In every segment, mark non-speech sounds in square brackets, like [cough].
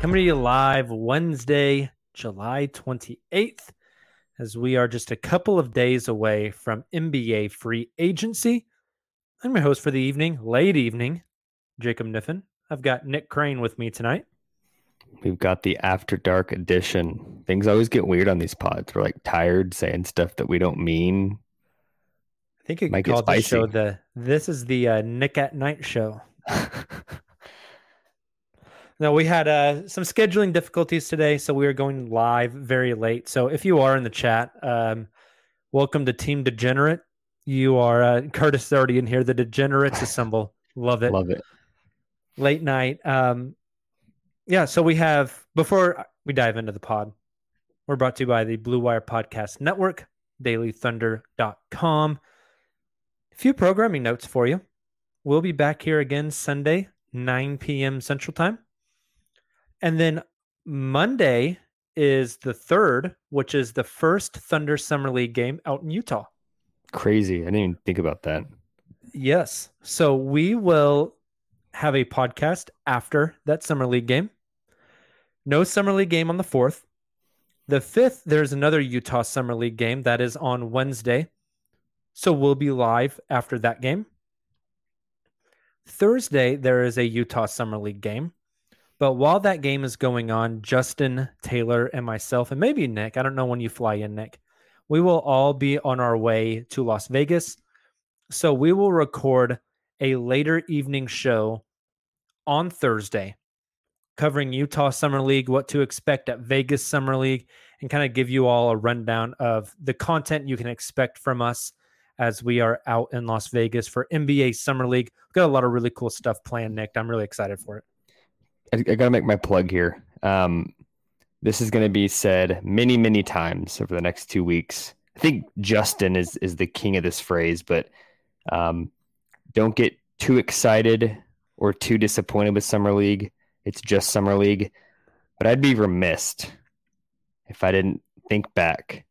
Coming to you live Wednesday, July 28th, as we are just a couple of days away from NBA free agency. I'm your host for the evening, late evening, Jacob Niffen. I've got Nick Crane with me tonight. We've got the after dark edition. Things always get weird on these pods. We're like tired saying stuff that we don't mean. I think you Might get the show the This is the uh, Nick at Night show. [laughs] No, we had uh, some scheduling difficulties today, so we are going live very late. So if you are in the chat, um, welcome to Team Degenerate. You are uh, [laughs] Curtis is already in here. The Degenerates assemble. Love it. Love it. Late night. Um, yeah. So we have before we dive into the pod, we're brought to you by the Blue Wire Podcast Network, DailyThunder.com. A few programming notes for you. We'll be back here again Sunday, 9 p.m. Central Time. And then Monday is the third, which is the first Thunder Summer League game out in Utah. Crazy. I didn't even think about that. Yes. So we will have a podcast after that Summer League game. No Summer League game on the 4th. The 5th, there's another Utah Summer League game that is on Wednesday. So we'll be live after that game. Thursday, there is a Utah Summer League game. But while that game is going on, Justin, Taylor, and myself, and maybe Nick, I don't know when you fly in, Nick, we will all be on our way to Las Vegas. So we will record a later evening show on Thursday covering Utah Summer League, what to expect at Vegas Summer League, and kind of give you all a rundown of the content you can expect from us as we are out in Las Vegas for NBA Summer League. We've got a lot of really cool stuff planned, Nick. I'm really excited for it. I, I got to make my plug here. Um, this is going to be said many, many times over the next two weeks. I think Justin is is the king of this phrase, but um, don't get too excited or too disappointed with summer league. It's just summer league, but I'd be remiss if I didn't think back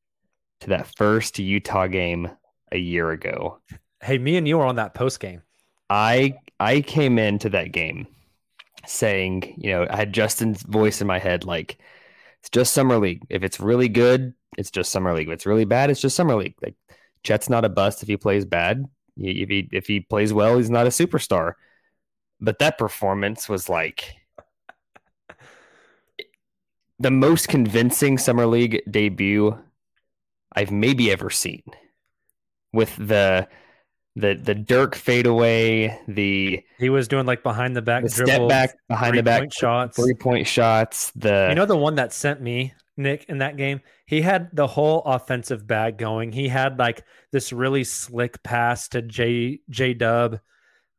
to that first Utah game a year ago. Hey, me and you were on that post game. I I came into that game saying, you know, I had Justin's voice in my head like it's just summer league. If it's really good, it's just summer league. If it's really bad, it's just summer league. Like Chet's not a bust if he plays bad. If he if he plays well, he's not a superstar. But that performance was like the most convincing summer league debut I've maybe ever seen. With the the the Dirk fadeaway, the He was doing like behind the back the step back behind the back shots. three point shots. The You know the one that sent me Nick in that game. He had the whole offensive bag going. He had like this really slick pass to J J Dub.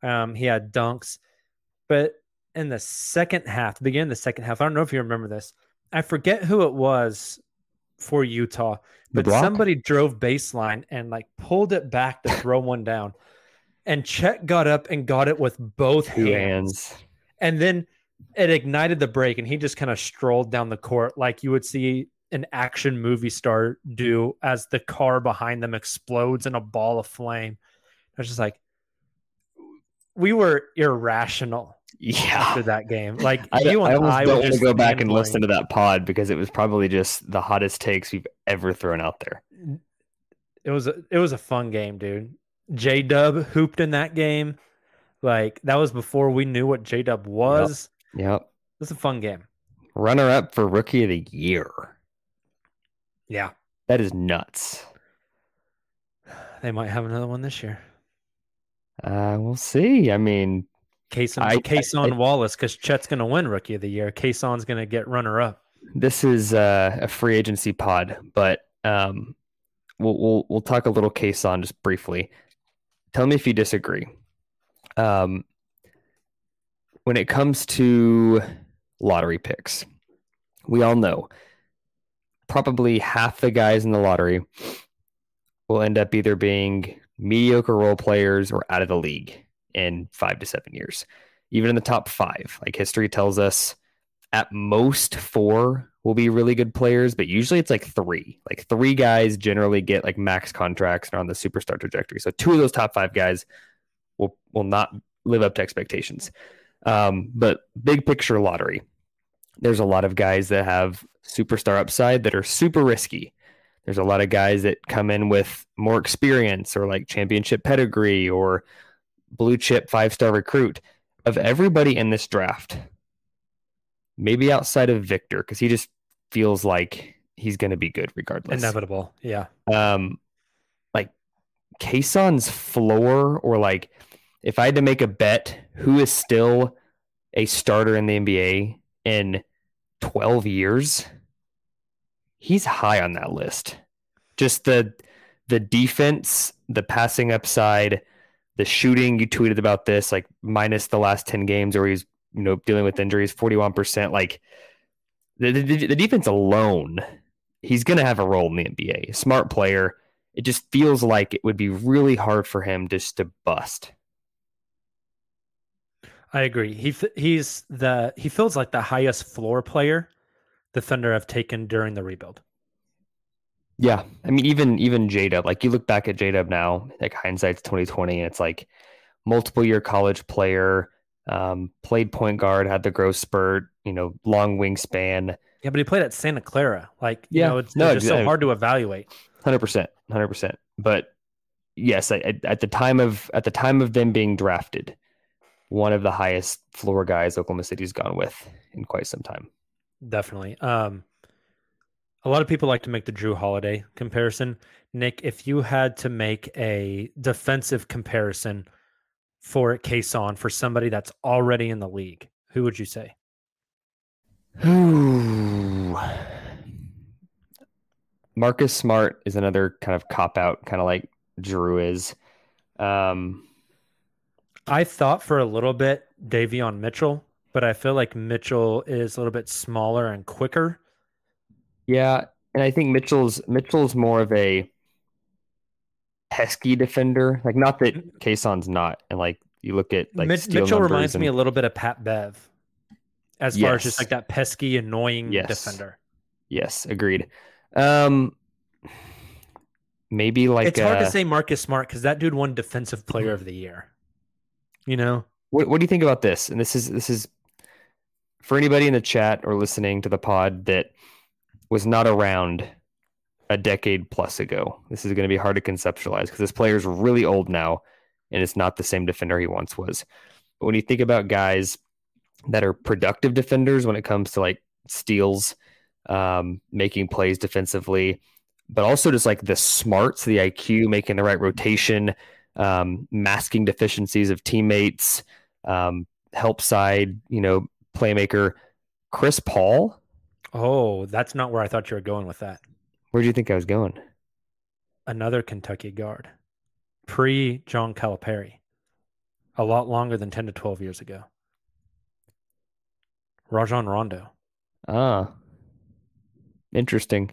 Um, he had dunks, but in the second half, the beginning of the second half, I don't know if you remember this. I forget who it was for Utah, but somebody drove baseline and like pulled it back to throw one down. And Chet got up and got it with both hands. hands. And then it ignited the break, and he just kind of strolled down the court like you would see an action movie star do as the car behind them explodes in a ball of flame. I was just like, we were irrational Yeah. after that game. Like I, you and I don't would want to just go back and listen to that pod because it was probably just the hottest takes we've ever thrown out there. It was a, it was a fun game, dude. J Dub hooped in that game. Like that was before we knew what J Dub was. Yep. It was a fun game. Runner up for rookie of the year. Yeah. That is nuts. They might have another one this year. Uh, we'll see. I mean, Case I- I- Cason I- Wallace, because Chet's going to win Rookie of the Year. Cason's going to get runner up. this is uh, a free agency pod, but um, we'll we'll we'll talk a little Cason just briefly. Tell me if you disagree. Um, when it comes to lottery picks, we all know probably half the guys in the lottery will end up either being mediocre role players or out of the league in five to seven years. Even in the top five, like history tells us, at most four will be really good players, but usually it's like three. Like three guys generally get like max contracts and are on the superstar trajectory. So two of those top five guys will will not live up to expectations. Um, but big picture lottery, there's a lot of guys that have superstar upside that are super risky. There's a lot of guys that come in with more experience or like championship pedigree or blue chip five star recruit. Of everybody in this draft, maybe outside of Victor, because he just feels like he's going to be good regardless. Inevitable. Yeah. Um, like Cason's floor, or like if I had to make a bet, who is still a starter in the NBA in 12 years? He's high on that list. Just the the defense, the passing upside, the shooting. You tweeted about this, like minus the last 10 games where he's you know dealing with injuries, 41%. Like the, the, the defense alone, he's going to have a role in the NBA. Smart player. It just feels like it would be really hard for him just to bust. I agree. He he's the he feels like the highest floor player the Thunder have taken during the rebuild. Yeah, I mean, even even J Dub, like you look back at J Dub now, like hindsight's twenty twenty, and it's like multiple year college player, um, played point guard, had the growth spurt, you know, long wingspan, Yeah, but he played at Santa Clara. Like, you Yeah. know, it's, No, it's just so hard to evaluate. hundred percent, hundred percent. But yes, I, I- at the time of at the time of them being drafted, one of the highest floor guys Oklahoma City's gone with in quite some time. Definitely. Um, a lot of people like to make the Jrue Holiday comparison. Nick, if you had to make a defensive comparison for Cason for somebody that's already in the league, who would you say? Ooh. [sighs] Marcus Smart is another kind of cop out, kind of like Drew is. Um, I thought for a little bit Davion Mitchell, but I feel like Mitchell is a little bit smaller and quicker. Yeah, and I think Mitchell's Mitchell's more of a pesky defender. Like, not that Cason's not, and like you look at like Mitch- Mitchell reminds me a little bit of Pat Bev, as far as just like that pesky, annoying Yes. defender. Yes, agreed. Um, maybe like it's hard uh, to say Marcus Smart because that dude won Defensive Player of the Year. You know, What What do you think about this? And this is this is for anybody in the chat or listening to the pod that was not around a decade plus ago. This is going to be hard to conceptualize because this player is really old now, and it's not the same defender he once was. But when you think about guys that are productive defenders when it comes to like steals, um, making plays defensively, but also just like the smarts, the IQ, making the right rotation, um, masking deficiencies of teammates, um, help side, you know, playmaker. Chris Paul Oh, that's not where I thought you were going with that. Where do you think I was going? Another Kentucky guard, pre John Calipari, a lot longer than 10 to 12 years ago. Rajon Rondo. Ah, interesting.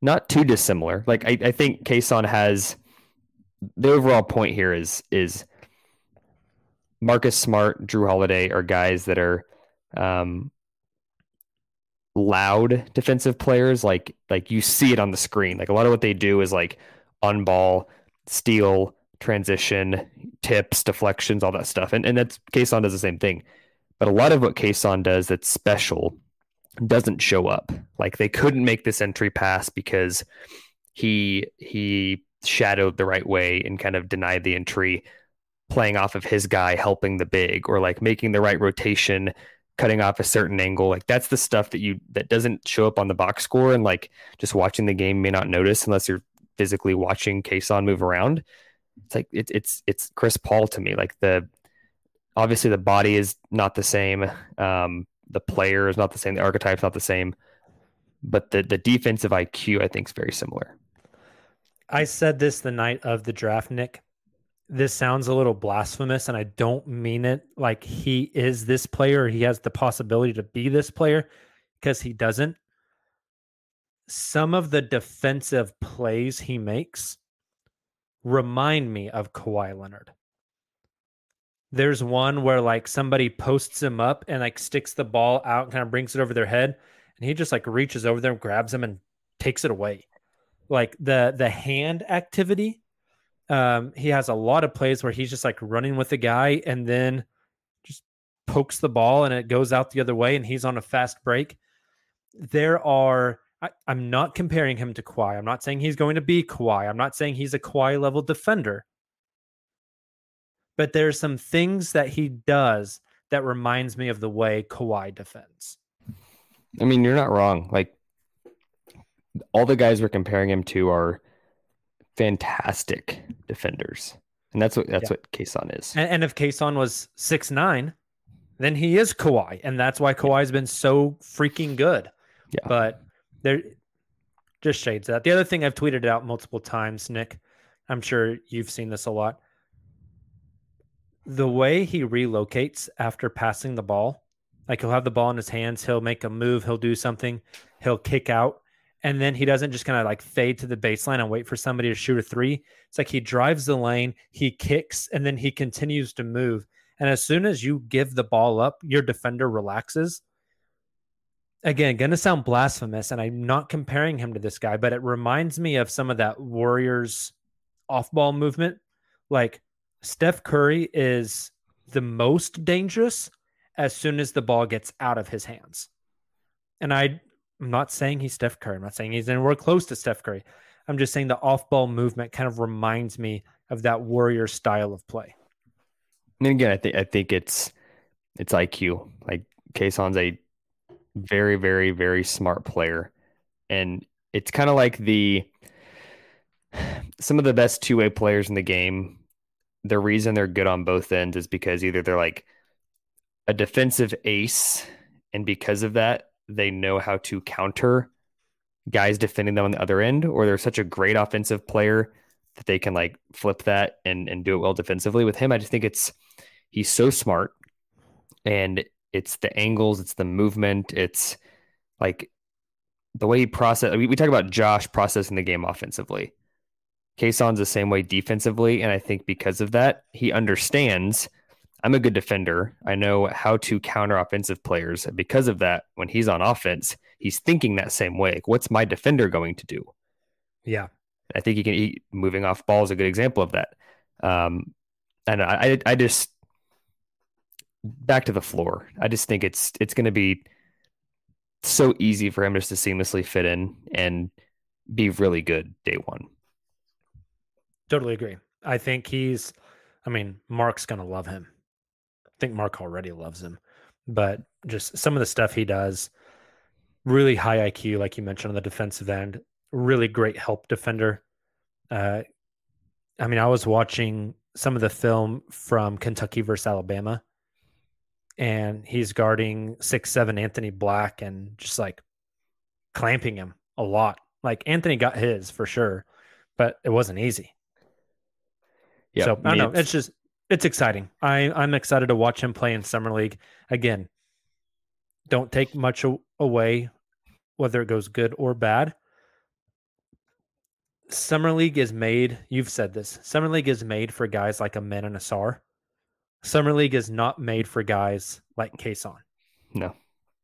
Not too dissimilar. Like I, I think Cason has the overall point here is is Marcus Smart, Jrue Holiday are guys that are um, loud defensive players. Like like you see it on the screen. Like a lot of what they do is like on ball, steal, transition, tips, deflections, all that stuff. And and that's Cason does the same thing. But a lot of what Cason does that's special doesn't show up. Like they couldn't make this entry pass because he he shadowed the right way and kind of denied the entry playing off of his guy helping the big or like making the right rotation cutting off a certain angle like that's the stuff that you that doesn't show up on the box score and like just watching the game may not notice unless you're physically watching Cason move around it's like it, it's it's Chris Paul to me like the obviously the body is not the same um the player is not the same the archetype's not the same but the the defensive IQ I think is very similar I said this the night of the draft, Nick. This sounds a little blasphemous, and I don't mean it like he is this player. He has the possibility to be this player because he doesn't. Some of the defensive plays he makes remind me of Kawhi Leonard. There's one where like somebody posts him up and like sticks the ball out and kind of brings it over their head, and he just like reaches over there, grabs him, and takes it away like the the hand activity. Um, he has a lot of plays where he's just like running with the guy and then just pokes the ball and it goes out the other way and he's on a fast break. There are I, am not comparing him to Kawhi. I'm not saying he's going to be Kawhi. I'm not saying he's a Kawhi level defender. But there's some things that he does that reminds me of the way Kawhi defends. I mean, you're not wrong. Like all the guys we're comparing him to are fantastic defenders. And that's what that's yeah. what Cason is. And, and if Cason was six nine, then he is Kawhi. And that's why Kawhi's been so freaking good. Yeah. But there just shades that. The other thing I've tweeted out multiple times, Nick, I'm sure you've seen this a lot. The way he relocates after passing the ball, like he'll have the ball in his hands, he'll make a move, he'll do something, he'll kick out, and then he doesn't just kind of like fade to the baseline and wait for somebody to shoot a three. It's like he drives the lane, he kicks, and then he continues to move. And as soon as you give the ball up, your defender relaxes. Again, going to sound blasphemous, and I'm not comparing him to this guy, but it reminds me of some of that Warriors off ball movement. Like Steph Curry is the most dangerous as soon as the ball gets out of his hands. And I I'm not saying he's Steph Curry. I'm not saying he's anywhere close to Steph Curry. I'm just saying the off ball movement kind of reminds me of that warrior style of play. And again, I think I think it's it's IQ. Like Cason's a very, very, very smart player. And it's kind of like the some of the best two way players in the game. The reason they're good on both ends is because either they're like a defensive ace, and because of that, they know how to counter guys defending them on the other end, or they're such a great offensive player that they can like flip that and and do it well defensively. With him, I just think it's he's so smart, and it's the angles, it's the movement, it's like the way he process. We, we talk about Josh processing the game offensively. Cason's the same way defensively, and I think because of that, he understands I'm a good defender. I know how to counter offensive players. Because of that, when he's on offense, he's thinking that same way. Like, what's my defender going to do? Yeah. I think he can eat moving off ball is a good example of that. Um, and I, I just back to the floor. I just think it's it's going to be so easy for him just to seamlessly fit in and be really good day one. Totally agree. I think he's. I mean, Mark's going to love him think Mark already loves him, but just some of the stuff he does, really high IQ, like you mentioned on the defensive end, really great help defender. Uh, I mean, I was watching some of the film from Kentucky versus Alabama, and he's guarding six seven Anthony Black and just like clamping him a lot. Like Anthony got his for sure, but it wasn't easy. Yeah, so I don't know. It's just it's exciting. I I'm excited to watch him play in summer league again. Don't take much away, whether it goes good or bad. Summer league is made. You've said this. Summer league is made for guys like Amen and Ausar. Summer League is not made for guys like Cason. No.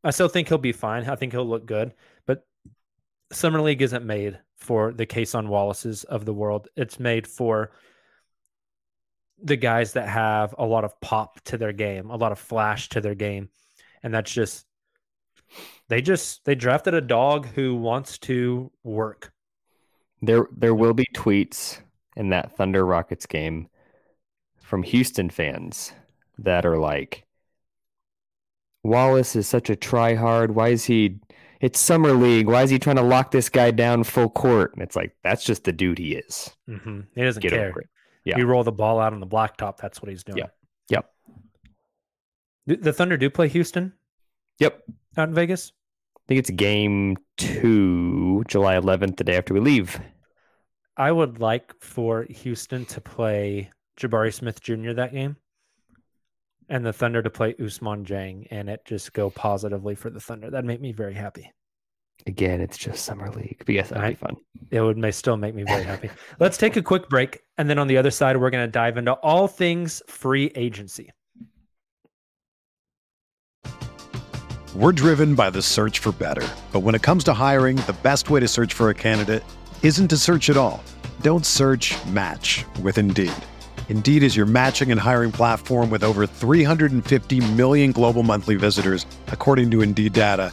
I still think he'll be fine. I think he'll look good, but Summer League isn't made for the Cason Wallaces of the world. It's made for the guys that have a lot of pop to their game, a lot of flash to their game. And that's just they just they drafted a dog who wants to work. There there will be tweets in that Thunder Rockets game from Houston fans that are like, Wallace is such a tryhard. Why is he? It's summer league. Why is he trying to lock this guy down full court? And it's like that's just the dude he is. Mm-hmm. He doesn't Get care. Yeah, you roll the ball out on the blacktop. That's what he's doing. Yep. Yep. The Thunder do play Houston. Yep. Out in Vegas. I think it's game two, July 11th, the day after we leave. I would like for Houston to play Jabari Smith Jr. that game, and the Thunder to play Ousmane Dieng, and it just go positively for the Thunder. That'd make me very happy. Again, it's just summer league, but yes, that'd I, be fun. It would may still make me very happy. Let's take a quick break, and then on the other side, we're going to dive into all things free agency. We're driven by the search for better, but when it comes to hiring, the best way to search for a candidate isn't to search at all. Don't search. Match with Indeed. Indeed is your matching and hiring platform with over 350 million global monthly visitors, according to Indeed data,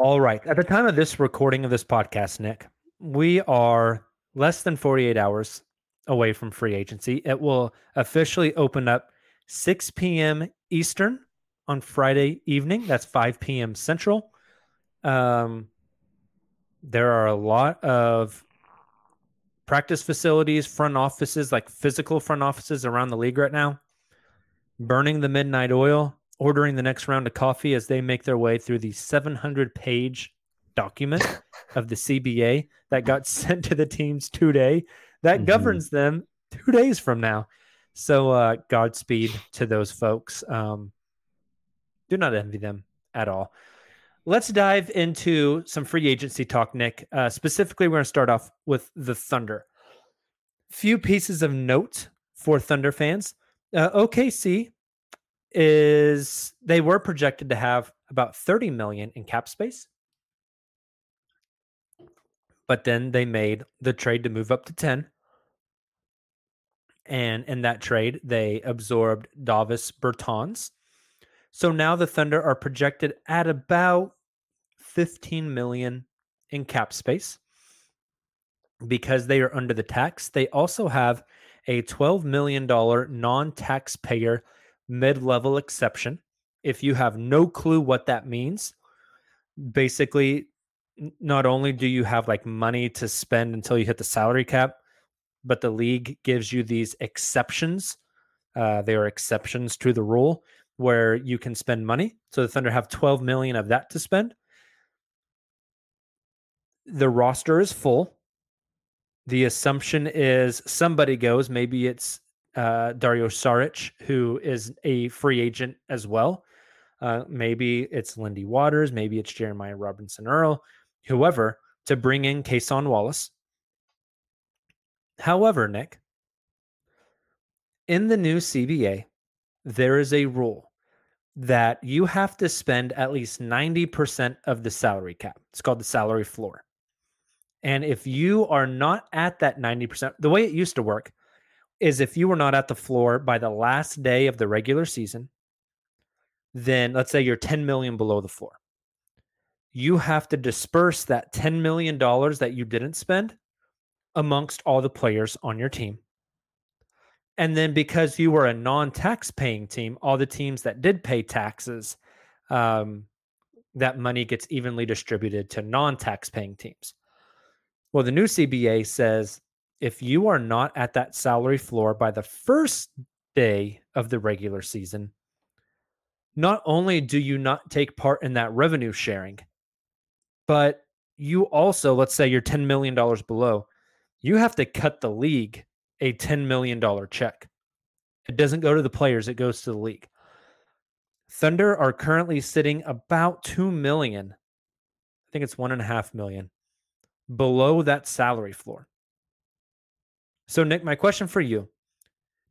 All right. At the time of this recording of this podcast, Nick, we are less than 48 hours away from free agency. It will officially open up 6 p.m. Eastern on Friday evening. That's 5 p.m. Central. Um, there are a lot of practice facilities, front offices, like physical front offices around the league right now, burning the midnight oil ordering the next round of coffee as they make their way through the 700 page document [laughs] of the CBA that got sent to the teams today that mm-hmm. governs them two days from now. So, uh, Godspeed to those folks. Um, do not envy them at all. Let's dive into some free agency talk, Nick. Uh, specifically, we're going to start off with the Thunder. Few pieces of note for Thunder fans. Uh, OKC is they were projected to have about 30 million in cap space. But then they made the trade to move up to 10. And in that trade, they absorbed Davis Bertans. So now the Thunder are projected at about 15 million in cap space because they are under the tax. They also have a $12 million non taxpayer mid level exception if you have no clue what that means, basically, not only do you have like money to spend until you hit the salary cap, but the league gives you these exceptions. Uh, they are exceptions to the rule where you can spend money. So the Thunder have 12 million of that to spend. The roster is full. The assumption is somebody goes. Maybe it's uh, Dario Saric, who is a free agent as well. Uh, maybe it's Lindy Waters. Maybe it's Jeremiah Robinson Earl, whoever, to bring in Cason Wallace. However, Nick, in the new CBA, there is a rule that you have to spend at least 90% of the salary cap. It's called the salary floor. And if you are not at that 90%, the way it used to work is if you were not at the floor by the last day of the regular season, then let's say you're 10 million below the floor. You have to disperse that 10 million dollars that you didn't spend amongst all the players on your team. And then because you were a non-tax paying team, all the teams that did pay taxes, um, that money gets evenly distributed to non-tax paying teams. Well, the new CBA says if you are not at that salary floor by the first day of the regular season, not only do you not take part in that revenue sharing, but you also, let's say you're $10 million below, you have to cut the league a $10 million check. It doesn't go to the players, it goes to the league. Thunder are currently sitting about 2 million. I think it's one and a half million below that salary floor. So, Nick, my question for you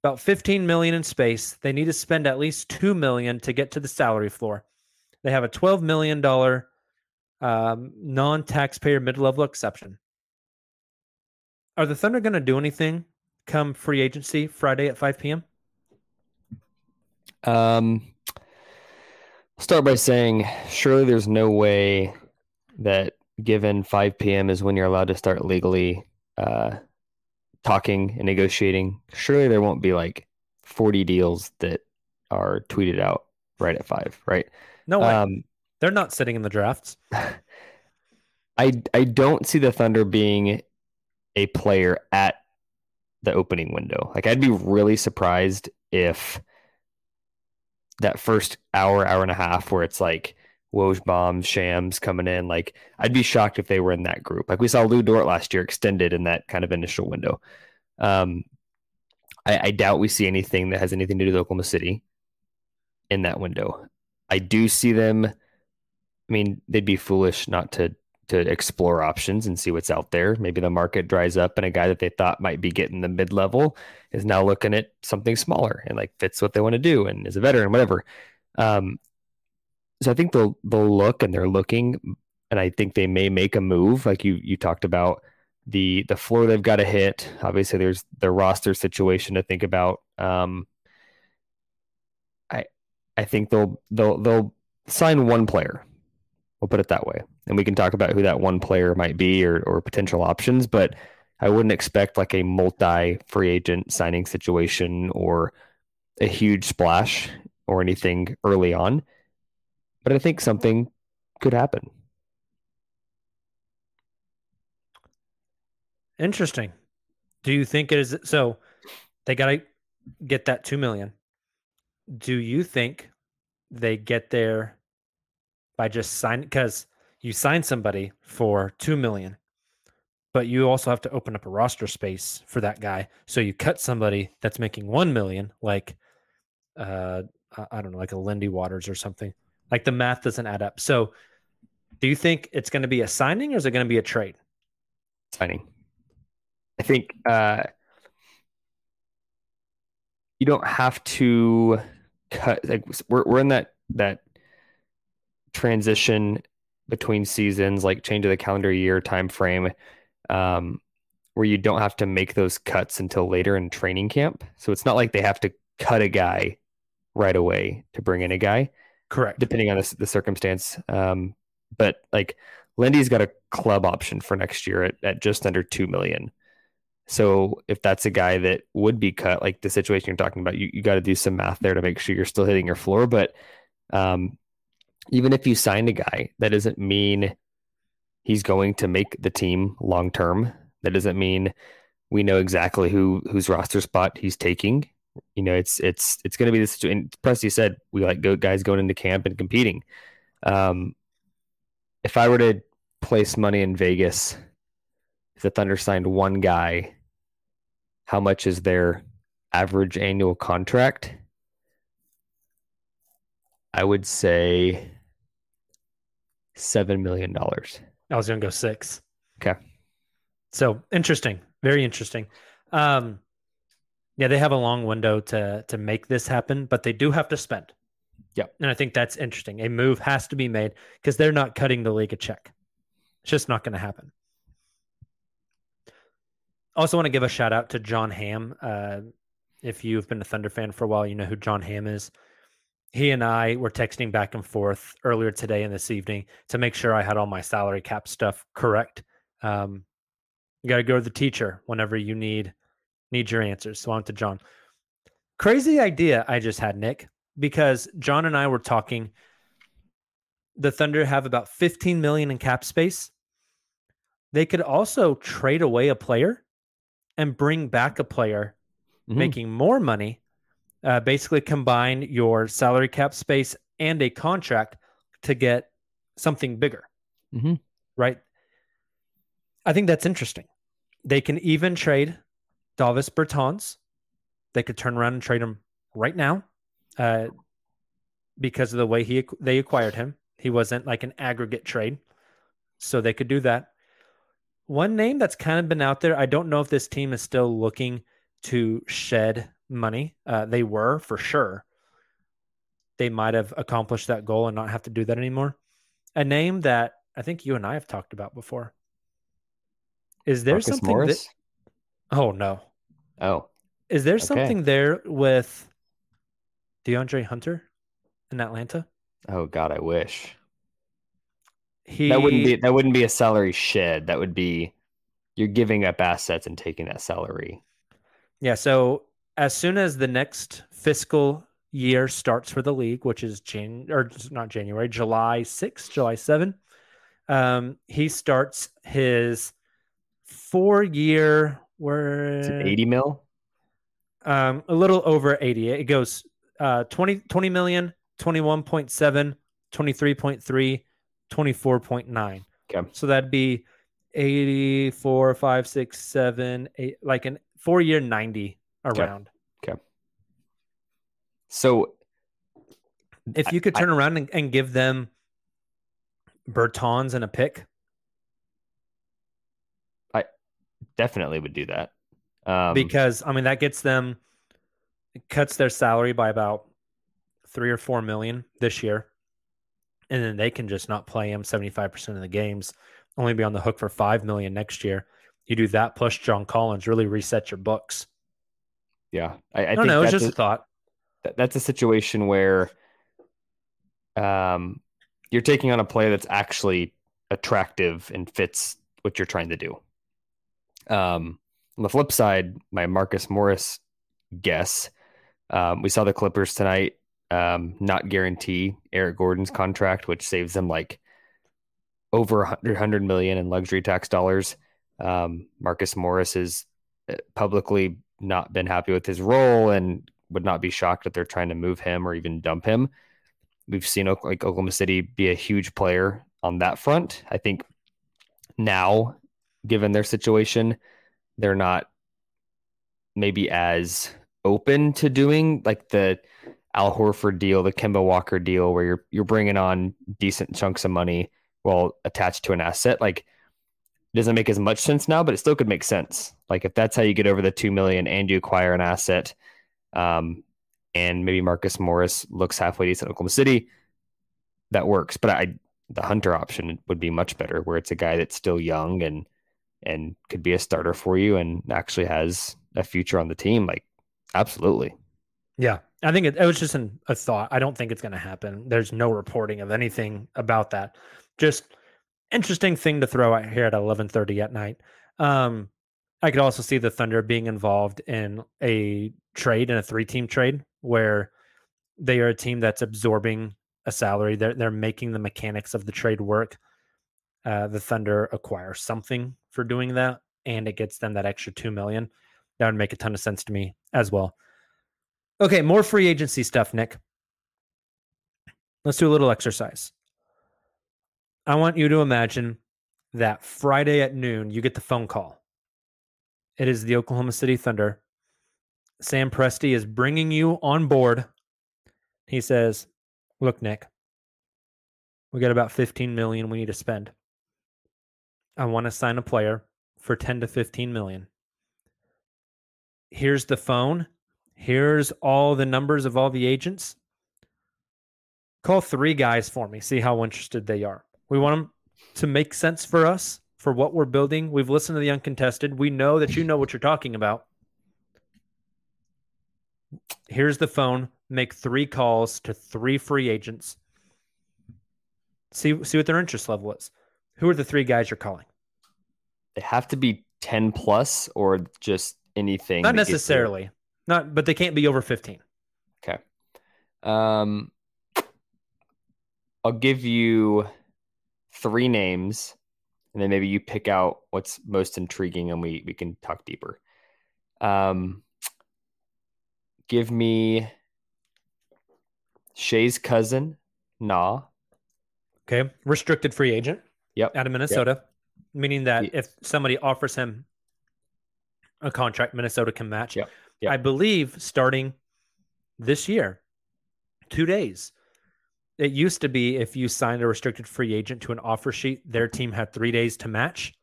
about 15 million in space. They need to spend at least 2 million to get to the salary floor. They have a 12 million dollar um, non-taxpayer mid-level exception. Are the Thunder going to do anything come free agency Friday at 5 p.m.? Um, I'll start by saying surely there's no way that given 5 p.m. is when you're allowed to start legally uh, talking and negotiating, surely there won't be like 40 deals that are tweeted out right at five, right? No way. Um, They're not sitting in the drafts. [laughs] I I don't see the Thunder being a player at the opening window. Like I'd be really surprised if that first hour, hour and a half where it's like Woj bombs, Shams coming in. Like I'd be shocked if they were in that group. Like we saw Lu Dort last year extended in that kind of initial window. Um, I, I doubt we see anything that has anything to do with Oklahoma City in that window. I do see them. I mean, they'd be foolish not to to explore options and see what's out there. Maybe the market dries up and a guy that they thought might be getting the mid level is now looking at something smaller and like fits what they want to do and is a veteran, whatever. Um, so I think they'll they'll look and they're looking, and I think they may make a move, like you you talked about the the floor they've got to hit. Obviously, there's the roster situation to think about. Um, I I think they'll they'll they'll sign one player. We'll put it that way, and we can talk about who that one player might be or or potential options. But I wouldn't expect like a multi free agent signing situation or a huge splash or anything early on but I think something could happen. Interesting. Do you think it is so? They got to get that 2 million. Do you think they get there by just signing? Because you sign somebody for 2 million, but you also have to open up a roster space for that guy. So you cut somebody that's making 1 million, like, uh, I don't know, like a Lindy Waters or something. Like the math doesn't add up. So, do you think it's going to be a signing or is it going to be a trade? Signing. I think uh, you don't have to cut. Like we're we're in that that transition between seasons, like change of the calendar year time frame, um, where you don't have to make those cuts until later in training camp. So it's not like they have to cut a guy right away to bring in a guy. Correct. Depending on the, the circumstance. Um, but like Lindy's got a club option for next year at, at just under 2 million. So if that's a guy that would be cut, like the situation you're talking about, you, you got to do some math there to make sure you're still hitting your floor. But Um, even if you sign a guy, that doesn't mean he's going to make the team long term. That doesn't mean we know exactly who whose roster spot he's taking. You know, it's it's it's going to be this. situation. Presti said we like go guys going into camp and competing. Um, if I were to place money in Vegas, if the Thunder signed one guy, how much is their average annual contract? I would say seven million dollars. I was going to go six. Okay. So interesting, very interesting. Um, yeah, they have a long window to to make this happen, but they do have to spend. Yeah. And I think that's interesting. A move has to be made because they're not cutting the league a check. It's just not going to happen. Also, want to give a shout out to John Hamm. Uh, if you've been a Thunder fan for a while, you know who John Hamm is. He and I were texting back and forth earlier today and this evening to make sure I had all my salary cap stuff correct. Um, you got to go to the teacher whenever you need need your answers. So on to John. Crazy idea I just had, Nick, because John and I were talking. The Thunder have about 15 million in cap space. They could also trade away a player and bring back a player Mhm. making more money. Uh, basically, combine your salary cap space and a contract to get something bigger. Mhm. Right. I think that's interesting. They can even trade Davis Bertans. They could turn around and trade him right now uh, because of the way he they acquired him. He wasn't like an aggregate trade, so they could do that. One name that's kind of been out there. I don't know if this team is still looking to shed money. Uh, they were for sure. They might have accomplished that goal and not have to do that anymore. A name that I think you and I have talked about before. Is there Marcus something Morris? that? Oh no. Oh, Is there Okay. something there with De'Andre Hunter in Atlanta? oh God, I wish He that wouldn't be that wouldn't be a salary shed. That would be you're giving up assets and taking that salary. Yeah. So as soon as the next fiscal year starts for the league, which is Jan or not January, July 6th, July 7, um, he starts his four year it 80 mil? um, a little over 80. It goes uh, 20, 20 million, 21.7, 23.3, 24.9. Okay. So that'd be 84, 5, 6, 7, 8, like an four year 90 around. Okay. So If you could I- turn around and, and give them Bertans and a pick, definitely would do that. Um, because I mean, that gets them, cuts their salary by about three or four million this year. And then they can just not play him 75% of the games, only be on the hook for 5 million next year. You do that plus John Collins, really reset your books. yeah, I, I I, don't think know. It's just a a- thought. that- that's a situation where um, you're taking on a player that's actually attractive and fits what you're trying to do. Um, on the flip side, my Marcus Morris guess, um, we saw the Clippers tonight um, not guarantee Eric Gordon's contract, which saves them like over 100, 100 million in luxury tax dollars. Um, Marcus Morris has uh, publicly not been happy with his role and would not be shocked that they're trying to move him or even dump him. We've seen like Oklahoma City be a huge player on that front. I think now, given their situation, they're not maybe as open to doing like the Al Horford deal, the Kemba Walker deal, where you're you're bringing on decent chunks of money while attached to an asset. Like it doesn't make as much sense now, but it still could make sense. Like if that's how you get over the two million and you acquire an asset, um, and maybe Marcus Morris looks halfway decent in Oklahoma City, that works. But I the Hunter option would be much better, where it's a guy that's still young and and could be a starter for you and actually has a future on the team. Like absolutely. Yeah. I think it, it was just an, a thought. I don't think it's going to happen. There's no reporting of anything about that. Just interesting thing to throw out here at 11:30 at night. Um, I could also see the Thunder being involved in a trade in a three-team trade where they are a team that's absorbing a salary. They're they're making the mechanics of the trade work. Uh, the Thunder acquire something for doing that, and it gets them that extra two million. That would make a ton of sense to me as well. Okay, more free agency stuff, Nick. Let's do a little exercise. I want you to imagine that Friday at noon, you get the phone call. It is the Oklahoma City Thunder. Sam Presti is bringing you on board. He says, Look, Nick, we got about 15 million we need to spend. I want to sign a player for 10 to 15 million. Here's the phone. Here's all the numbers of all the agents. Call three guys for me, see how interested they are. We want them to make sense for us, for what we're building. We've listened to the uncontested. We know that you know what you're talking about. Here's the phone. Make three calls to three free agents. See see what their interest level is. Who are the three guys you're calling? They have to be 10 plus or just anything. Not necessarily. Not but they can't be over 15. Okay. Um I'll give you three names and then maybe you pick out what's most intriguing and we we can talk deeper. Um give me Shai's cousin, Nah. Okay. Restricted free agent. Yep. Out of Minnesota. Yep. Meaning that He- if somebody offers him a contract, Minnesota can match. Yep. Yep. I believe starting this year, two days. It used to be if you signed a restricted free agent to an offer sheet, their team had three days to match.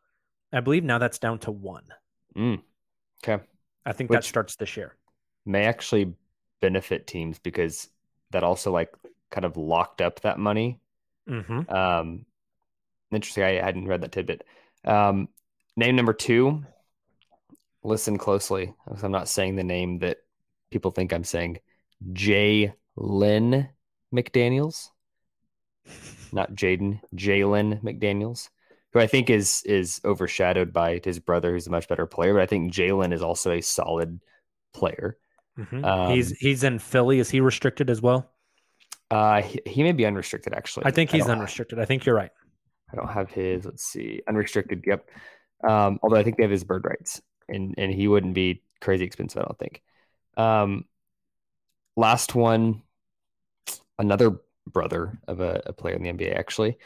I believe now that's down to one. Mm. Okay. I think that starts this year. May actually benefit teams because that also like kind of locked up that money. Mm-hmm. Um interesting. I hadn't read that tidbit. Um name number two. Listen closely. because I'm not saying the name that people think I'm saying. J. Lynn McDaniels. Not Jaden, Jalen McDaniels, who I think is is overshadowed by his brother, who's a much better player. But I think Jalen is also a solid player. Mm-hmm. Um, he's he's in Philly. Is he restricted as well? Uh, he, he may be unrestricted actually. I think he's don't- unrestricted. I think you're right. I don't have his. Let's see, unrestricted. Yep. Um, although I think they have his bird rights, and and he wouldn't be crazy expensive. I don't think. Um, last one, another brother of a, a player in the NBA, actually,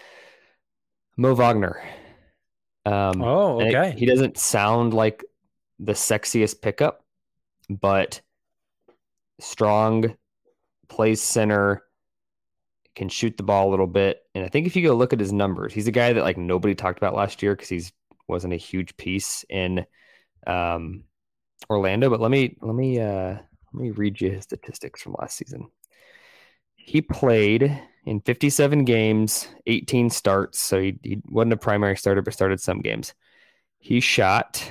Mo Wagner. Um, Oh, and it- okay. he doesn't sound like the sexiest pickup, but strong, plays center, can shoot the ball a little bit. And I think if you go look at his numbers, he's a guy that like nobody talked about last year because he's wasn't a huge piece in um, Orlando. But let me let me uh, let me read you his statistics from last season. He played in 57 games, 18 starts. So he, he wasn't a primary starter, but started some games. He shot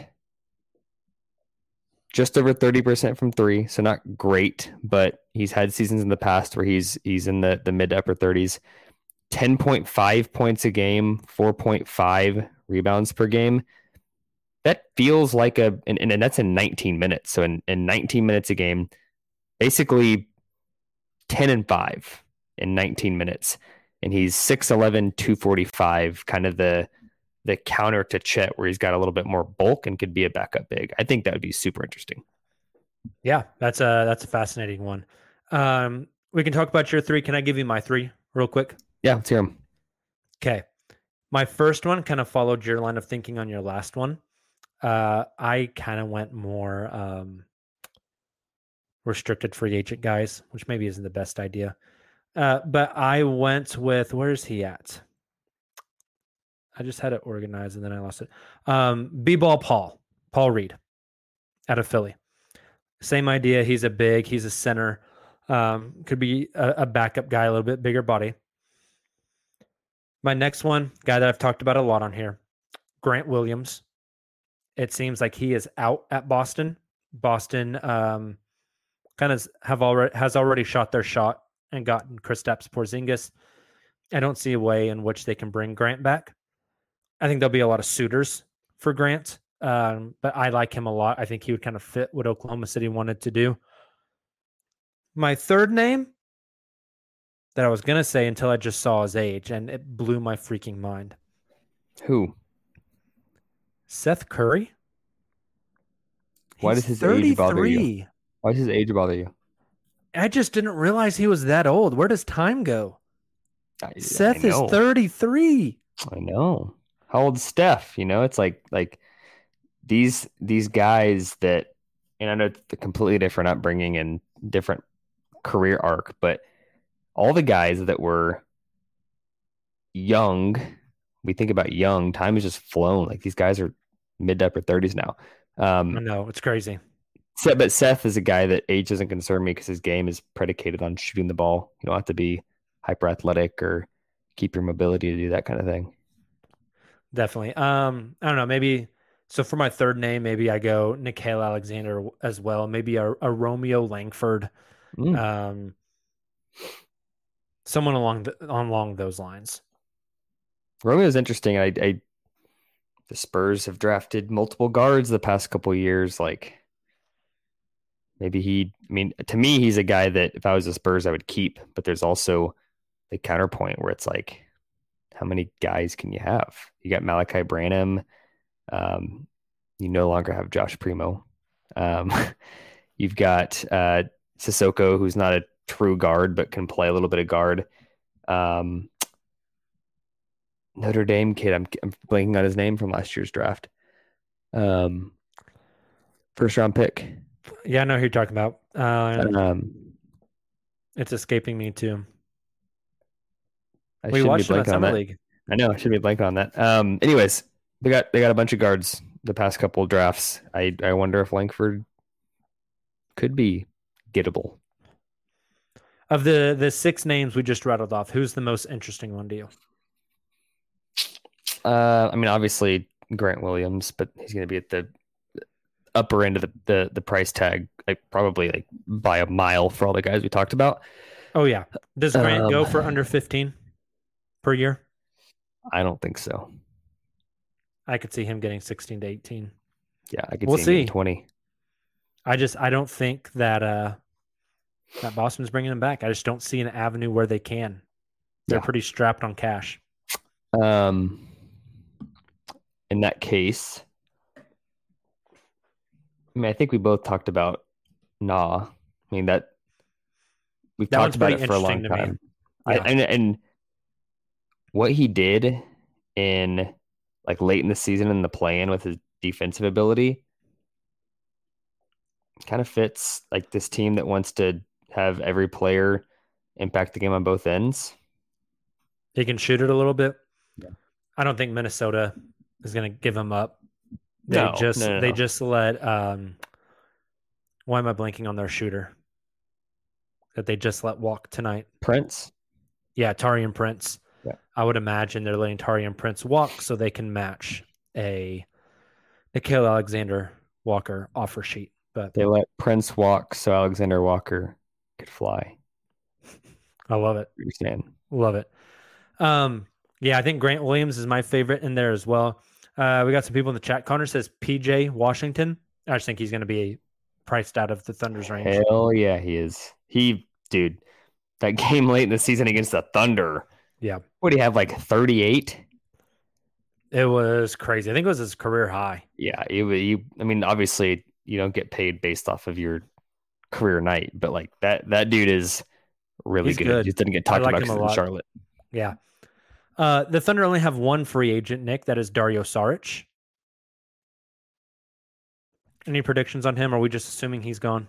just over 30% from three. So not great, but he's had seasons in the past where he's he's in the, the mid to upper 30s. 10.5 points a game, 4.5 rebounds per game. That feels like a and, and that's in 19 minutes. So in, in 19 minutes a game, basically 10 and 5 in 19 minutes. And he's 6'11, 245, kind of the the counter to Chet, where he's got a little bit more bulk and could be a backup big. I think that would be super interesting. Yeah, that's a that's a fascinating one. Um, we can talk about your three. Can I give you my three real quick? Yeah, let's hear them. Okay. My first one kind of followed your line of thinking on your last one. Uh, I kind of went more um, restricted free agent guys, which maybe isn't the best idea. Uh, but I went with where's he at? I just had it organized and then I lost it. Um, B ball Paul, Paul Reed out of Philly. Same idea. He's a big, he's a center. Um, could be a, a backup guy, a little bit bigger body. My next one, guy that I've talked about a lot on here, Grant Williams. It seems like he is out at Boston. Boston um, kind of have already has already shot their shot and gotten Kristaps Porzingis. I don't see a way in which they can bring Grant back. I think there'll be a lot of suitors for Grant, um, but I like him a lot. I think he would kind of fit what Oklahoma City wanted to do. My third name that I was gonna say until I just saw his age, and it blew my freaking mind. Who? Seth Curry. Why He's does his age bother you? Why does his age bother you? I just didn't realize he was that old. Where does time go? I, Seth I is 33. I know. How old's Steph? You know, it's like like these these guys that, and I know it's a completely different upbringing and different career arc, but all the guys that were young, we think about young, time has just flown. Like these guys are mid to upper thirties now. Um, I know it's crazy. Seth, but Seth is a guy that age doesn't concern me because his game is predicated on shooting the ball. You don't have to be hyper athletic or keep your mobility to do that kind of thing. Definitely. Um, I don't know. Maybe so for my third name, maybe I go Nickeil Alexander as well. Maybe a, a Romeo Langford. Mm. Um, someone along the, along those lines. Romeo's interesting. I, I the Spurs have drafted multiple guards the past couple years. Like maybe he. I mean, to me, he's a guy that if I was the Spurs, I would keep. But there's also the counterpoint where it's like, how many guys can you have? You got Malaki Branham. Um, you no longer have Josh Primo. Um, [laughs] you've got uh, Cissoko, who's not a true guard but can play a little bit of guard. Um, Notre Dame kid. I'm I'm blanking on his name from last year's draft. Um, first round pick. Yeah, I know who you're talking about. Uh, Um, it's escaping me too. I we should be watched him at on that. League. I know I should be blank on that. Um, anyways, they got they got a bunch of guards the past couple of drafts. I I wonder if Langford could be gettable. Of the the six names we just rattled off, who's the most interesting one to you? Uh, I mean, obviously Grant Williams, but he's going to be at the upper end of the, the the price tag, like probably like by a mile for all the guys we talked about. Oh yeah, does Grant go Um, for under 15 per year? I don't think so. I could see him getting 16 to 18. Yeah, I could We'll see, him see. twenty. I just I don't think that uh that Boston's bringing him back. I just don't see an avenue where they can. They're Yeah. pretty strapped on cash. Um, in that case, I mean, I think we both talked about Nah. I mean that we've That talked about it for a long interesting to me. time. I, and and what he did in like late in the season in the play-in with his defensive ability kind of fits like this team that wants to have every player impact the game on both ends. He can shoot it a little bit. Yeah. I don't think Minnesota is going to give him up. They No, just no, no, they just let um why am I blanking on their shooter? That they just let walk tonight. Prince, Yeah, Taurean Prince. Yeah. I would imagine they're letting Taurean Prince walk so they can match a Nickeil Alexander Walker offer sheet. But they let Prince walk so Alexander Walker could fly. I love it. Understand? Love it. Um, yeah, I think Grant Williams is my favorite in there as well. Uh, we got some people in the chat. Connor says PJ Washington. I just think he's going to be priced out of the Thunder's range. Hell yeah, he is. He, dude, that [laughs] game late in the season against the Thunder. Yeah, What do you have, like 38? it was crazy. I think it was his career high. Yeah, you, you, I mean, obviously, you don't get paid based off of your career night, but like that, that dude is really He's good. good. Just didn't get talked like about him a 'cause he's in. Charlotte. Yeah. Uh, the Thunder only have one free agent, Nick. That is Dario Saric. Any predictions on him? Or are we just assuming he's gone?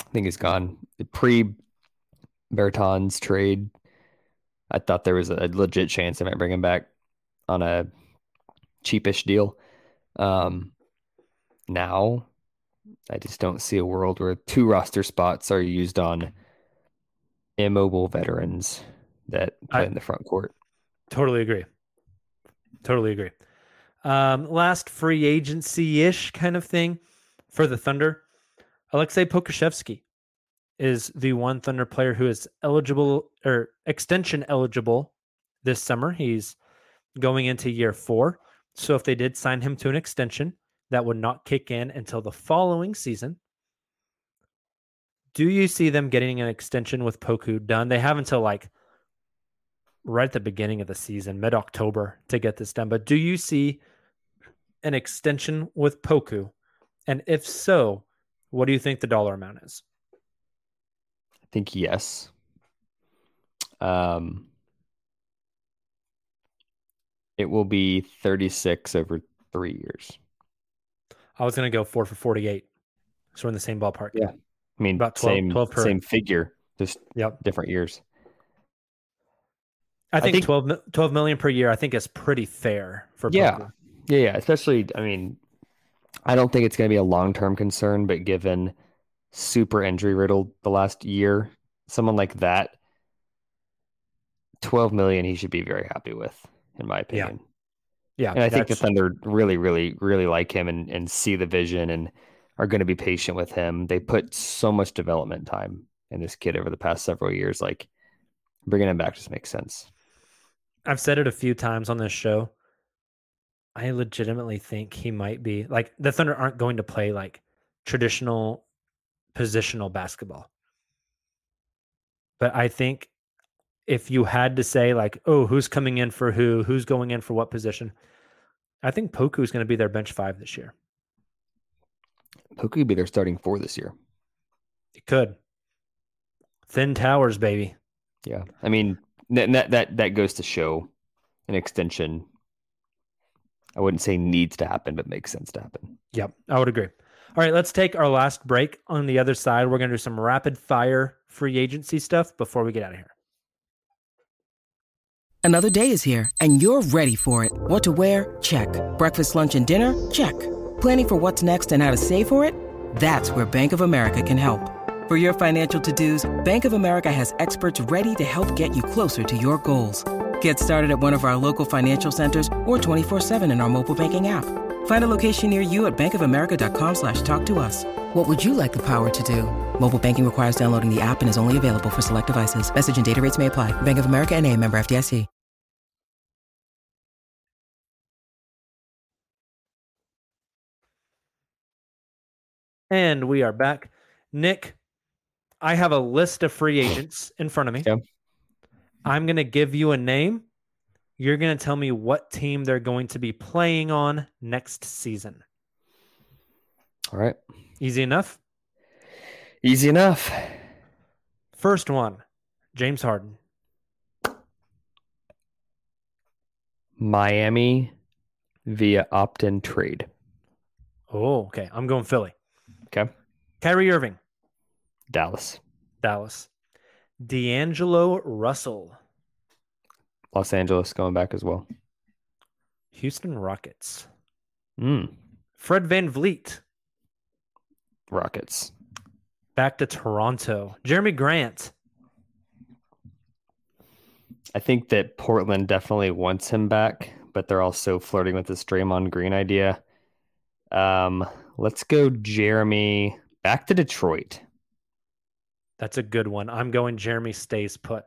I think he's gone. The pre Bertans trade, I thought there was a legit chance they might bring him back on a cheapish deal. Um, now, I just don't see a world where two roster spots are used on immobile veterans that play I- in the front court. Totally agree. Totally agree. Um, last free agency ish kind of thing for the Thunder. Aleksej Pokusevski is the one Thunder player who is eligible or extension eligible this summer. He's going into year four. So if they did sign him to an extension, that would not kick in until the following season. Do you see them getting an extension with Poku done? They have until like right at the beginning of the season, mid October, to get this done. But do you see an extension with Poku? And if so, what do you think the dollar amount is? I think yes. Um, it will be 36 over three years. I was going to go four for 48. So we're in the same ballpark. Yeah. I mean, About 12 same, 12 per. same figure, just Yep. different years. I think, think- 12, 12 million per year, I think is pretty fair for Yeah. Poku. Yeah, yeah. Especially, I mean, I don't think it's going to be a long term concern, but given super injury riddled the last year, someone like that, 12 million, he should be very happy with, in my opinion. Yeah. And I think the Thunder really, really, really like him and, and see the vision and are going to be patient with him. They put so much development time in this kid over the past several years. Like bringing him back just makes sense. I've said it a few times on this show. I legitimately think he might be like the Thunder aren't going to play like traditional positional basketball. But I think if you had to say like, oh, who's coming in for who, who's going in for what position, I think Poku is going to be their bench five this year. Who could be their starting four this year? It could. Thin towers, baby. Yeah. I mean, that, that, that, that goes to show an extension. I wouldn't say needs to happen, but makes sense to happen. Yep, I would agree. All right, let's take our last break. On the other side, we're going to do some rapid fire free agency stuff before we get out of here. Another day is here, and you're ready for it. What to wear? Check. Breakfast, lunch, and dinner? Check. Planning for what's next and how to save for it? That's where Bank of America can help. For your financial to dos, Bank of America has experts ready to help get you closer to your goals. Get started at one of our local financial centers or 24-7 in our mobile banking app. Find a location near you at bankofamerica.com slash talk to us. What would you like the power to do? Mobile banking requires downloading the app and is only available for select devices. Message and data rates may apply. Bank of America and a member FDIC. And we are back. Nick, I have a list of free agents in front of me. Yeah. I'm going to give you a name. You're going to tell me what team they're going to be playing on next season. All right. Easy enough. Easy enough. First one James Harden. Miami via opt in trade. Oh, okay. I'm going Philly. Okay. Kyrie Irving, Dallas. Dallas. D'Angelo Russell, Los Angeles going back as well. Houston Rockets. Mm. Fred VanVleet, Rockets. back to Toronto. Jerami Grant, I think that Portland definitely wants him back, but they're also flirting with this Draymond Green idea. Um, let's go Jerami back to Detroit. That's a good one. I'm going Jerami stays put.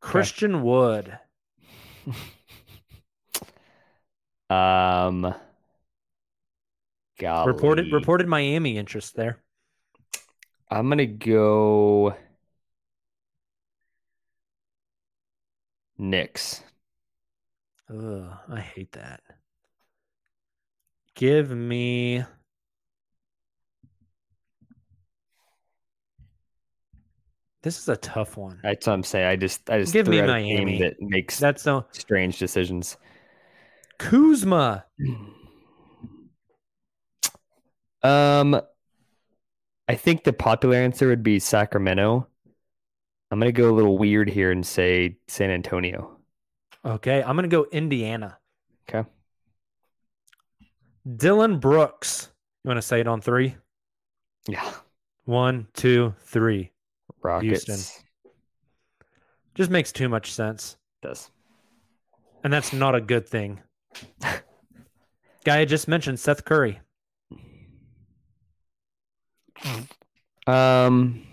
Christian Wood, [laughs] Um, golly. reported reported Miami interest there. I'm gonna go Knicks. Ugh, I hate that. Give me This is a tough one. That's what I'm saying. I just I just Give me out a team Miami. that makes That's no strange decisions. Kuzma. [clears throat] Um, I think the popular answer would be Sacramento. I'm gonna go a little weird here and say San Antonio. Okay, I'm gonna go Indiana. Okay. Dillon Brooks. You want to say it on three? Yeah. One, two, three. Rockets Houston. Just makes too much sense. does. And that's not a good thing. Guy I just mentioned, Seth Curry. Um,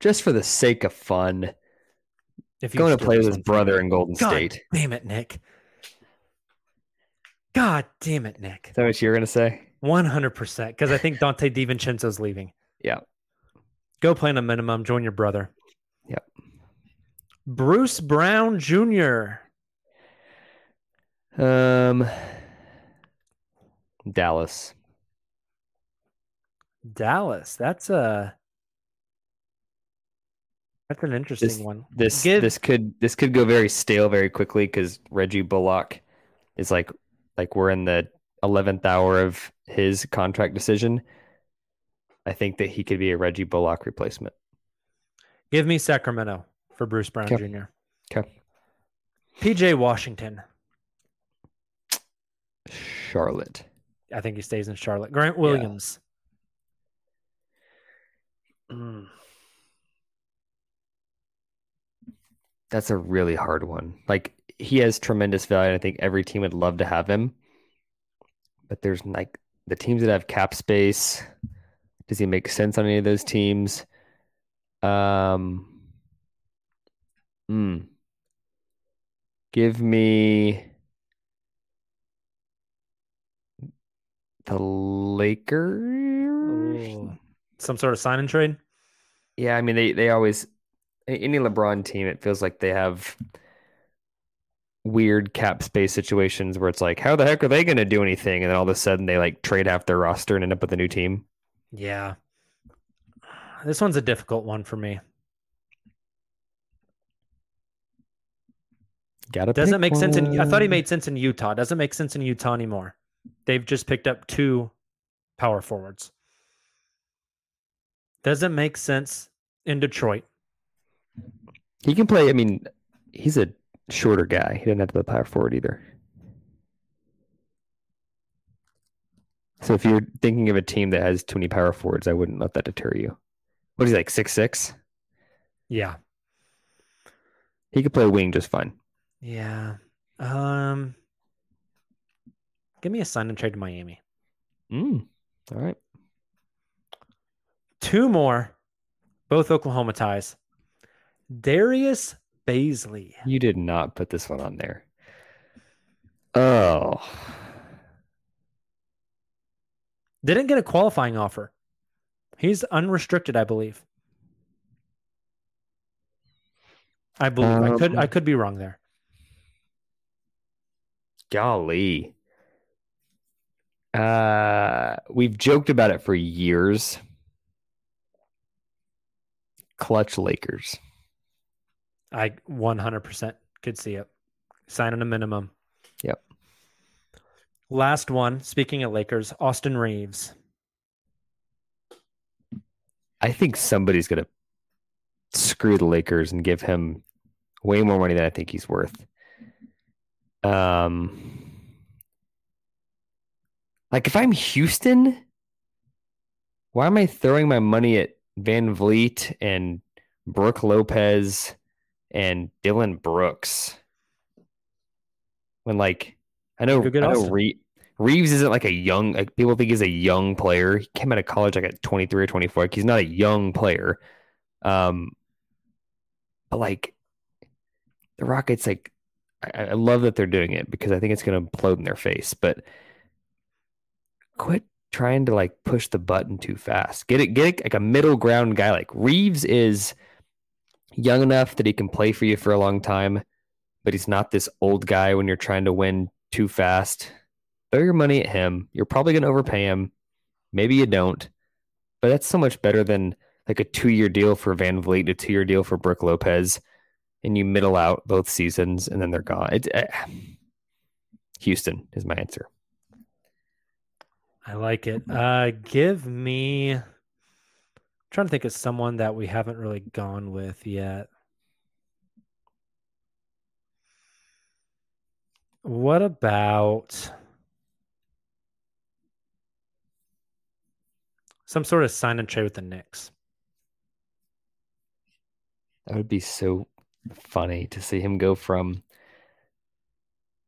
just for the sake of fun, If you going to play with his brother in Golden God State. damn it, Nick. God damn it, Nick. Is that what you're gonna say? 100%. Because I think Donte DiVincenzo's leaving. Yeah. Go play on a minimum. Join your brother. Yep. Bruce Brown Jr. Um, Dallas. Dallas. That's a that's an interesting This one. this Give- this could this could go very stale very quickly because Reggie Bullock is like like we're in the eleventh hour of his contract decision. I think that he could be a Reggie Bullock replacement. Give me Sacramento for Bruce Brown Okay. Jr. Okay. PJ Washington. Charlotte. I think he stays in Charlotte. Grant Williams. Mm. That's a really hard one. Like he has tremendous value. and I think every team would love to have him. But there's like the teams that have cap space. Does he make sense on any of those teams? Um. Hmm. Give me the Lakers. Ooh. Some sort of sign and trade. Yeah, I mean they they always any LeBron team it feels like they have weird cap space situations where it's like how the heck are they going to do anything and then all of a sudden they like trade half their roster and end up with a new team. Yeah. This one's a difficult one for me. Got to Doesn't make sense in I thought he made sense in Utah. Doesn't make sense in Utah anymore. They've just picked up two power forwards. Doesn't make sense in Detroit. He can play, I mean, he's a shorter guy. He doesn't have to play power forward either. So if you're thinking of a team that has too many power forwards, I wouldn't let that deter you. What is he like, six six? Yeah. He could play wing just fine. Yeah. Um give me a sign and trade to Miami. Mm. All right. Two more, both Oklahoma ties. Darius Bazley. You did not put this one on there. Oh. Didn't get a qualifying offer. He's unrestricted, I believe. I believe. I could I Um, could be wrong there. Golly. Uh we've joked about it for years. Clutch Lakers. I 100% could see it. Sign Signing a minimum. Last one, speaking of Lakers, Austin Reaves. I think somebody's gonna screw the Lakers and give him way more money than I think he's worth. Um like if I'm Houston, why am I throwing my money at VanVleet and Brook Lopez and Dillon Brooks? When like I know, I know. Re- Reaves isn't like a young like people think he's a young player. He came out of college like at 23 or 24. Like he's not a young player. Um but like the Rockets like I, I love that they're doing it because I think it's gonna implode in their face, but quit trying to like push the button too fast. Get it, get it like a middle ground guy. Like Reaves is young enough that he can play for you for a long time, but he's not this old guy when you're trying to win too fast. Throw your money at him. You're probably going to overpay him. Maybe you don't, but that's so much better than like a two year deal for VanVleet, a two year deal for Brook Lopez, and you middle out both seasons and then they're gone. It's, uh, Houston is my answer. I like it. Uh give me I'm trying to think of someone that we haven't really gone with yet. What about some sort of sign and trade with the Knicks? That would be so funny to see him go from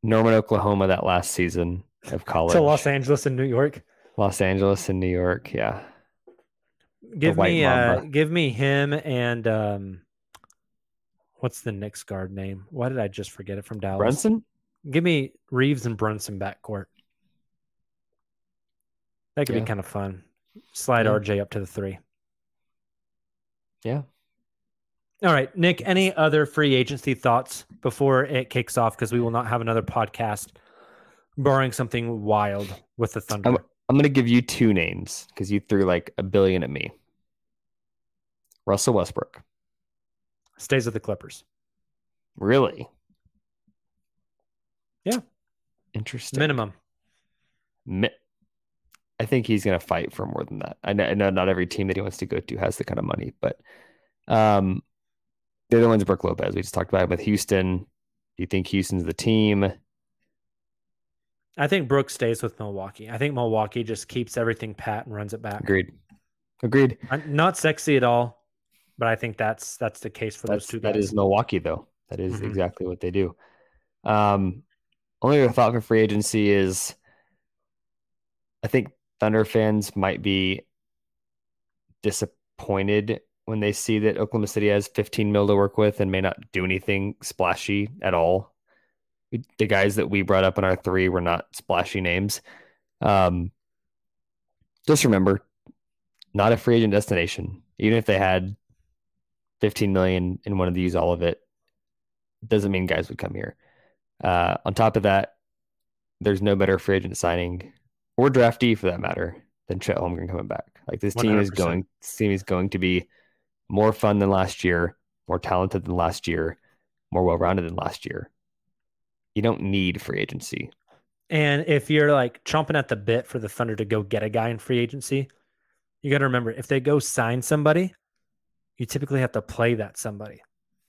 Norman, Oklahoma that last season of college [laughs] To Los Angeles and New York. Los Angeles and New York. Yeah. Give me uh give me him and um what's the Knicks guard name? Why did I just forget it from Dallas? Brunson? Give me Reaves and Brunson backcourt. That could Yeah. be kind of fun. Slide Yeah. RJ up to the three. Yeah. All right, Nick, any other free agency thoughts before it kicks off? Because we will not have another podcast barring something wild with the Thunder. I'm, I'm going to give you two names because you threw like a billion at me. Russell Westbrook. Stays with the Clippers. Really? Yeah. Interesting. Minimum. Mi- I think he's going to fight for more than that. I know, I know not every team that he wants to go to has the kind of money, but um, the other one's Brook Lopez. We just talked about him with Houston. Do you think Houston's the team? I think Brooks stays with Milwaukee. I think Milwaukee just keeps everything pat and runs it back. Agreed. Agreed. Not sexy at all, but I think that's that's the case for That's, those two guys. that is Milwaukee, though. That is Mhm. exactly what they do. Um, only other thought for free agency is I think Thunder fans might be disappointed when they see that Oklahoma City has 15 mil to work with and may not do anything splashy at all. The guys that we brought up in our three were not splashy names. Um, just remember, not a free agent destination. Even if they had 15 million and wanted to use all of it, doesn't mean guys would come here. Uh, on top of that, there's no better free agent signing or draftee for that matter than Chet Holmgren coming back. Like this team is 100%. going, this team is going to be more fun than last year, more talented than last year, more well-rounded than last year. You don't need free agency. And if you're like chomping at the bit for the Thunder to go get a guy in free agency, you got to remember if they go sign somebody, you typically have to play that somebody.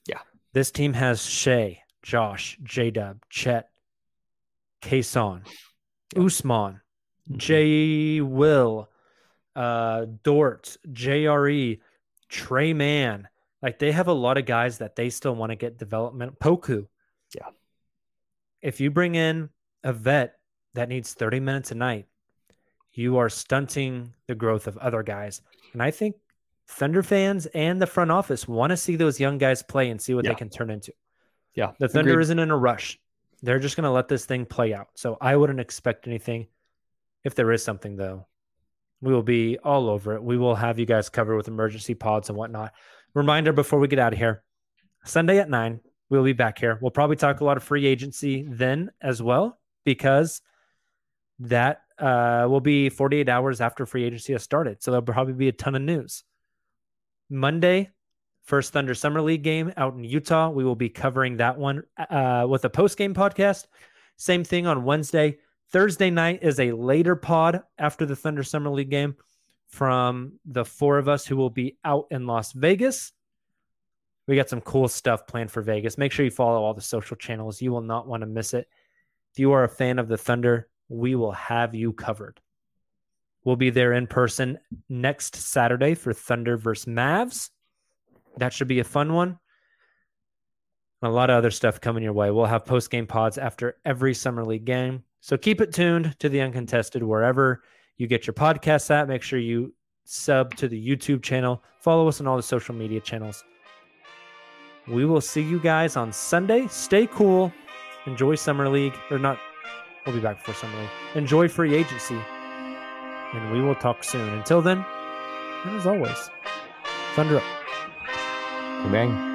Yeah. This team has Shai, Josh, J Dub, Chet, Cason, Ousmane, Mm-hmm. J Will, uh, Dort, JRE, Tre Mann. Like they have a lot of guys that they still want to get development. Poku. Yeah. If you bring in a vet that needs 30 minutes a night, you are stunting the growth of other guys. And I think Thunder fans and the front office want to see those young guys play and see what Yeah. they can turn into. Yeah. The Thunder agreed. isn't in a rush. They're just going to let this thing play out. So I wouldn't expect anything. If there is something, though, we will be all over it. We will have you guys covered with emergency pods and whatnot. Reminder before we get out of here Sunday at nine, we'll be back here. We'll probably talk a lot of free agency then as well, because that uh, will be 48 hours after free agency has started. So there'll probably be a ton of news. Monday, first Thunder Summer League game out in Utah. We will be covering that one uh, with a post game podcast. Same thing on Wednesday. Thursday night is a later pod after the Thunder Summer League game from the four of us who will be out in Las Vegas. We got some cool stuff planned for Vegas. Make sure you follow all the social channels. You will not want to miss it. If you are a fan of the Thunder, we will have you covered. We'll be there in person next Saturday for Thunder versus Mavs. That should be a fun one. A lot of other stuff coming your way. We'll have post game pods after every Summer League game. So keep it tuned to the Uncontested wherever you get your podcasts at. Make sure you sub to the YouTube channel. Follow us on all the social media channels. We will see you guys on Sunday. Stay cool. Enjoy Summer League. Or not, we'll be back before Summer League. Enjoy free agency. And we will talk soon. Until then, and as always, Thunder up. Bang.